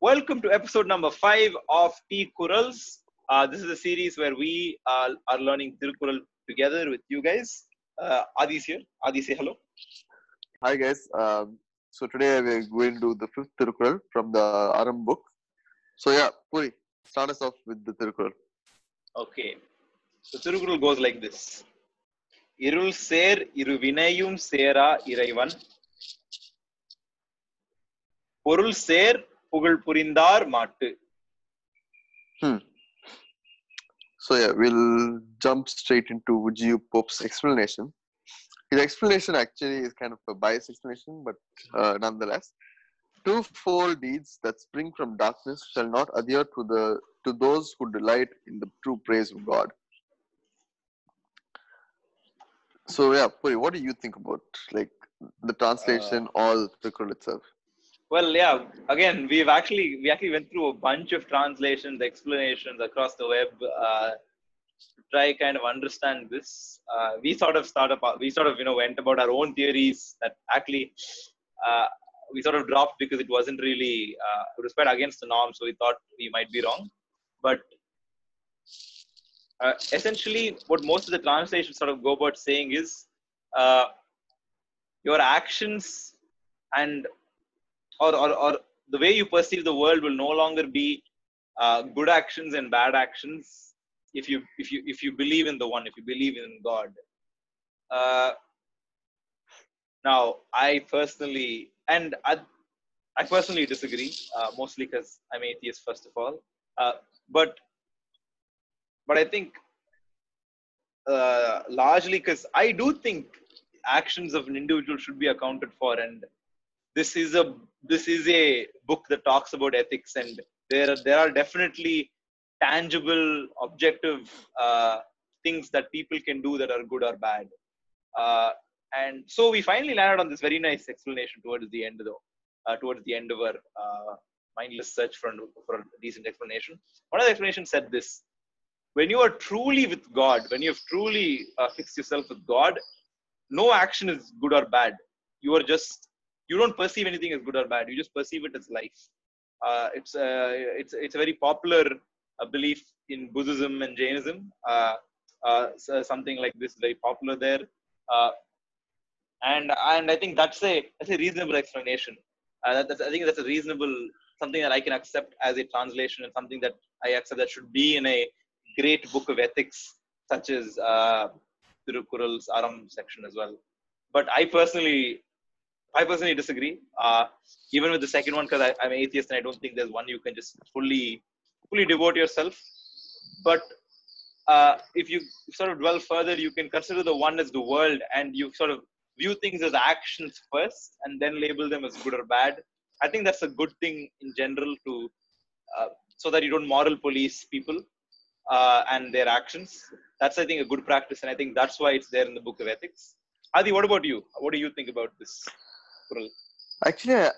Welcome to episode number five of T Kurals. Uh, this is a series where we uh, are learning Tirukural together with you guys. Uh, Adi is here. Adi, say hello. Hi guys. Um, so today we're going to do the fifth Tirukural from the Aram book. So yeah, Puri, start us off with the Tirukural. Okay. The Tirukural goes like this. இருள் சேர் இரு வினையும் சேரா இறைவன் பொருள் சேர் புகழ் புரிந்தார் மாட்டு hmm. So yeah, we'll jump straight into G. U. Pope's explanation. His explanation actually is kind of a biased explanation, but uh, nonetheless, twofold deeds that spring from darkness shall not adhere to the to those who delight in the true praise of God. So yeah, Puri, what do you think about like the translation uh, or the kural itself? Well, yeah. Again, we've actually we actually went through a bunch of translations, explanations across the web uh, to try kind of understand this. Uh, we sort of started, we sort of you know went about our own theories that actually uh, we sort of dropped because it wasn't really uh, it was quite against the norm, so we thought we might be wrong. But uh, essentially, what most of the translations sort of go about saying is uh, your actions and or, or, or the way you perceive the world will no longer be uh, good actions and bad actions if you if you if you believe in the one if you believe in god. Uh, now i personally and i, I personally disagree uh, mostly because i'm atheist first of all. Uh, but but i think uh, largely because i do think actions of an individual should be accounted for and this is a this is a book that talks about ethics and there are, there are definitely tangible objective uh, things that people can do that are good or bad. Uh, and so we finally landed on this very nice explanation towards the end though uh, towards the end of our uh, mindless search for, for a decent explanation. One of the explanations said this when you are truly with god when you have truly uh, fixed yourself with god no action is good or bad. You are just you don't perceive anything as good or bad. You just perceive it as life. Uh, it's uh, it's it's a very popular uh, belief in Buddhism and Jainism. Uh, uh, so something like this is very popular there, uh, and and I think that's a that's a reasonable explanation. That, that's, I think that's a reasonable something that I can accept as a translation and something that I accept that should be in a great book of ethics such as uh, Tirukural's Aram section as well. But I personally I personally disagree. Uh, even with the second one, because I'm an atheist and I don't think there's one you can just fully, fully devote yourself. But uh, if you sort of dwell further, you can consider the one as the world, and you sort of view things as actions first, and then label them as good or bad. I think that's a good thing in general to, uh, so that you don't moral police people uh, and their actions. That's I think a good practice, and I think that's why it's there in the Book of Ethics. Adi, what about you? What do you think about this? Actually, I,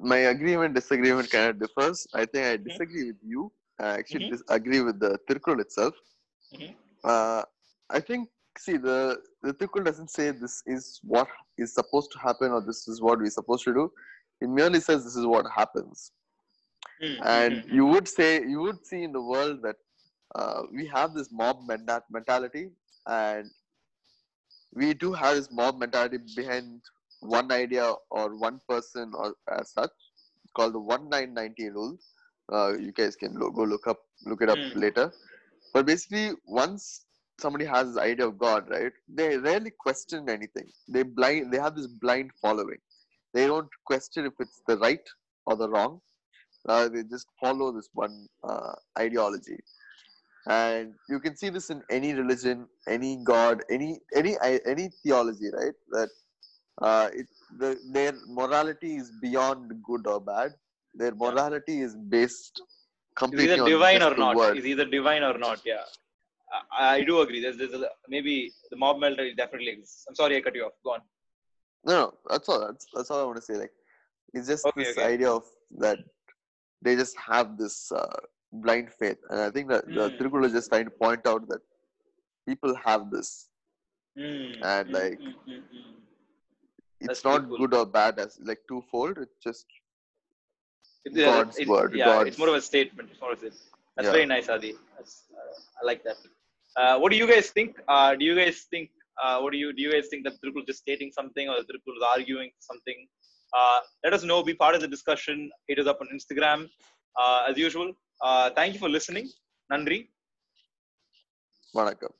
my agreement disagreement kind of differs. I think I disagree with you. I actually Mhm. disagree with the Tirukural itself. Mhm. Uh, I think, see, the, the Tirukural doesn't say this is what is supposed to happen or this is what we're supposed to do. It merely says this is what happens. And Mhm. you would say, you would see in the world that uh, we have this mob mentality and we do have this mob mentality behind one idea or one person or as such called the 1990 rule. Uh, you guys can lo- go look up look it up Mm. later. But basically once somebody has this idea of god right they rarely question anything. They blind they have this blind following. They don't question if it's the right or the wrong. Uh, they just follow this one uh, ideology. And you can see this in any religion any god any any any theology right that uh, it, the, their morality is beyond good or bad. Their morality is based completely either on divine or not. word. Is either divine or not. Yeah, I, I do agree. There's, there's a, maybe the mob mentality definitely exists. I'm sorry I cut you off. Go on. No, no, that's all. That's that's all I want to say. Like, it's just Okay, this okay. idea of that they just have this uh, blind faith, and I think that the Mm. Tirukural is just trying to point out that people have this. Mm, And, mm, like, mm, mm, mm. It's not good or bad as like twofold. It's just It- yeah, God's it- word, Yeah, God's- it's more of a statement. It's more of a, that's Yeah. very nice, Adi. That's, uh, I like that. Uh, what do you guys think? Uh, do you guys think? Uh, what do you do? You guys think that Tirukural is just stating something, or Tirukural is arguing something? Uh, let us know. Be part of the discussion. Hit us up on Instagram uh, as usual. Uh, thank you for listening. Nandri. Vanakkam.